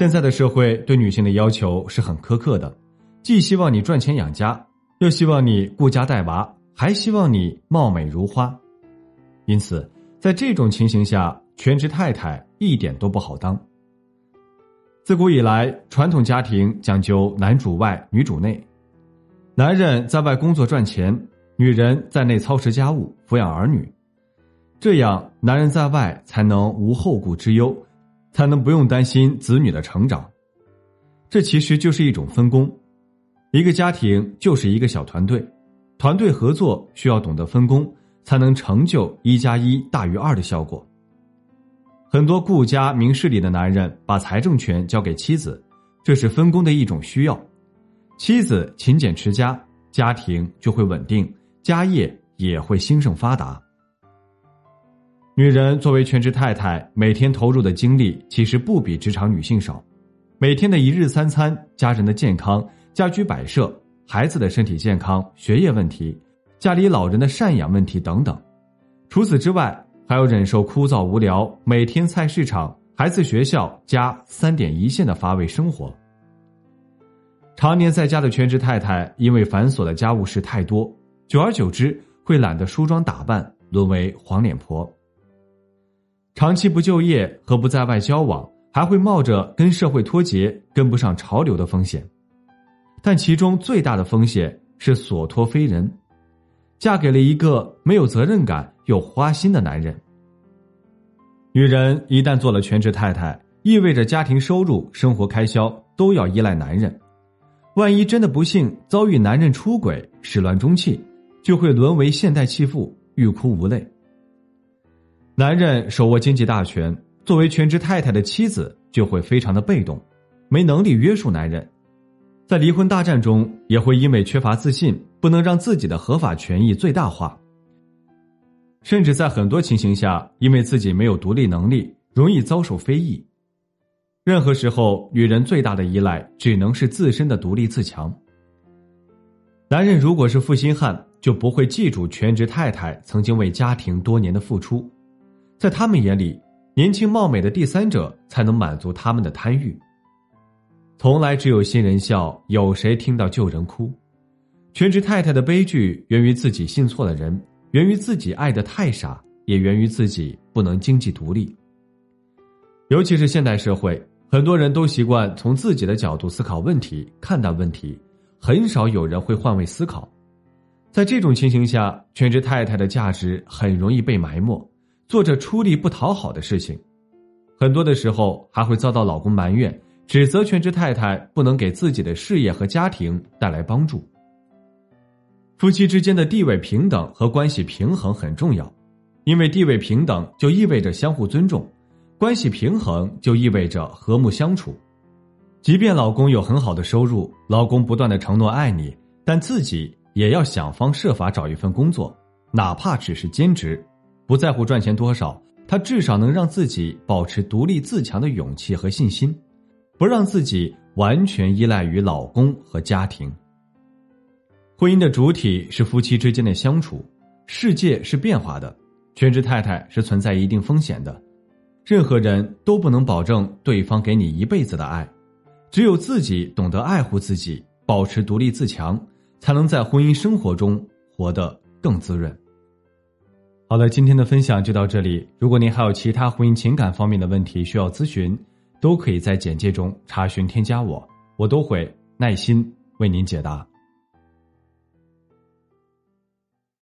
现在的社会对女性的要求是很苛刻的，既希望你赚钱养家，又希望你顾家带娃，还希望你貌美如花。因此，在这种情形下，全职太太一点都不好当。自古以来，传统家庭讲究男主外，女主内，男人在外工作赚钱，女人在内操持家务，抚养儿女，这样男人在外才能无后顾之忧。才能不用担心子女的成长，这其实就是一种分工。一个家庭就是一个小团队，团队合作需要懂得分工，才能成就一加一大于二的效果。很多顾家明事理的男人把财政权交给妻子，这是分工的一种需要。妻子勤俭持家，家庭就会稳定，家业也会兴盛发达。女人作为全职太太，每天投入的精力其实不比职场女性少。每天的一日三餐、家人的健康、家居摆设、孩子的身体健康、学业问题、家里老人的赡养问题等等，除此之外，还要忍受枯燥无聊、每天菜市场、孩子学校、加三点一线的乏味生活。常年在家的全职太太，因为繁琐的家务事太多，久而久之会懒得梳妆打扮，沦为黄脸婆。长期不就业和不在外交往，还会冒着跟社会脱节、跟不上潮流的风险。但其中最大的风险是所托非人，嫁给了一个没有责任感又花心的男人。女人一旦做了全职太太，意味着家庭收入、生活开销都要依赖男人。万一真的不幸遭遇男人出轨、始乱终弃，就会沦为现代弃妇，欲哭无泪。男人手握经济大权，作为全职太太的妻子就会非常的被动，没能力约束男人，在离婚大战中也会因为缺乏自信，不能让自己的合法权益最大化，甚至在很多情形下，因为自己没有独立能力，容易遭受非议。任何时候，女人最大的依赖只能是自身的独立自强。男人如果是负心汉，就不会记住全职太太曾经为家庭多年的付出。在他们眼里，年轻貌美的第三者才能满足他们的贪欲。从来只有新人笑，有谁听到旧人哭？全职太太的悲剧源于自己信错了人，源于自己爱的太傻，也源于自己不能经济独立。尤其是现代社会，很多人都习惯从自己的角度思考问题、看待问题，很少有人会换位思考。在这种情形下，全职太太的价值很容易被埋没。做着出力不讨好的事情，很多的时候还会遭到老公埋怨，指责全职太太不能给自己的事业和家庭带来帮助。夫妻之间的地位平等和关系平衡很重要，因为地位平等就意味着相互尊重，关系平衡就意味着和睦相处。即便老公有很好的收入，老公不断的承诺爱你，但自己也要想方设法找一份工作，哪怕只是兼职。不在乎赚钱多少，他至少能让自己保持独立自强的勇气和信心，不让自己完全依赖于老公和家庭。婚姻的主体是夫妻之间的相处，世界是变化的，全职太太是存在一定风险的，任何人都不能保证对方给你一辈子的爱，只有自己懂得爱护自己，保持独立自强，才能在婚姻生活中活得更滋润。好了，今天的分享就到这里。如果您还有其他婚姻情感方面的问题需要咨询，都可以在简介中查询添加我，我都会耐心为您解答。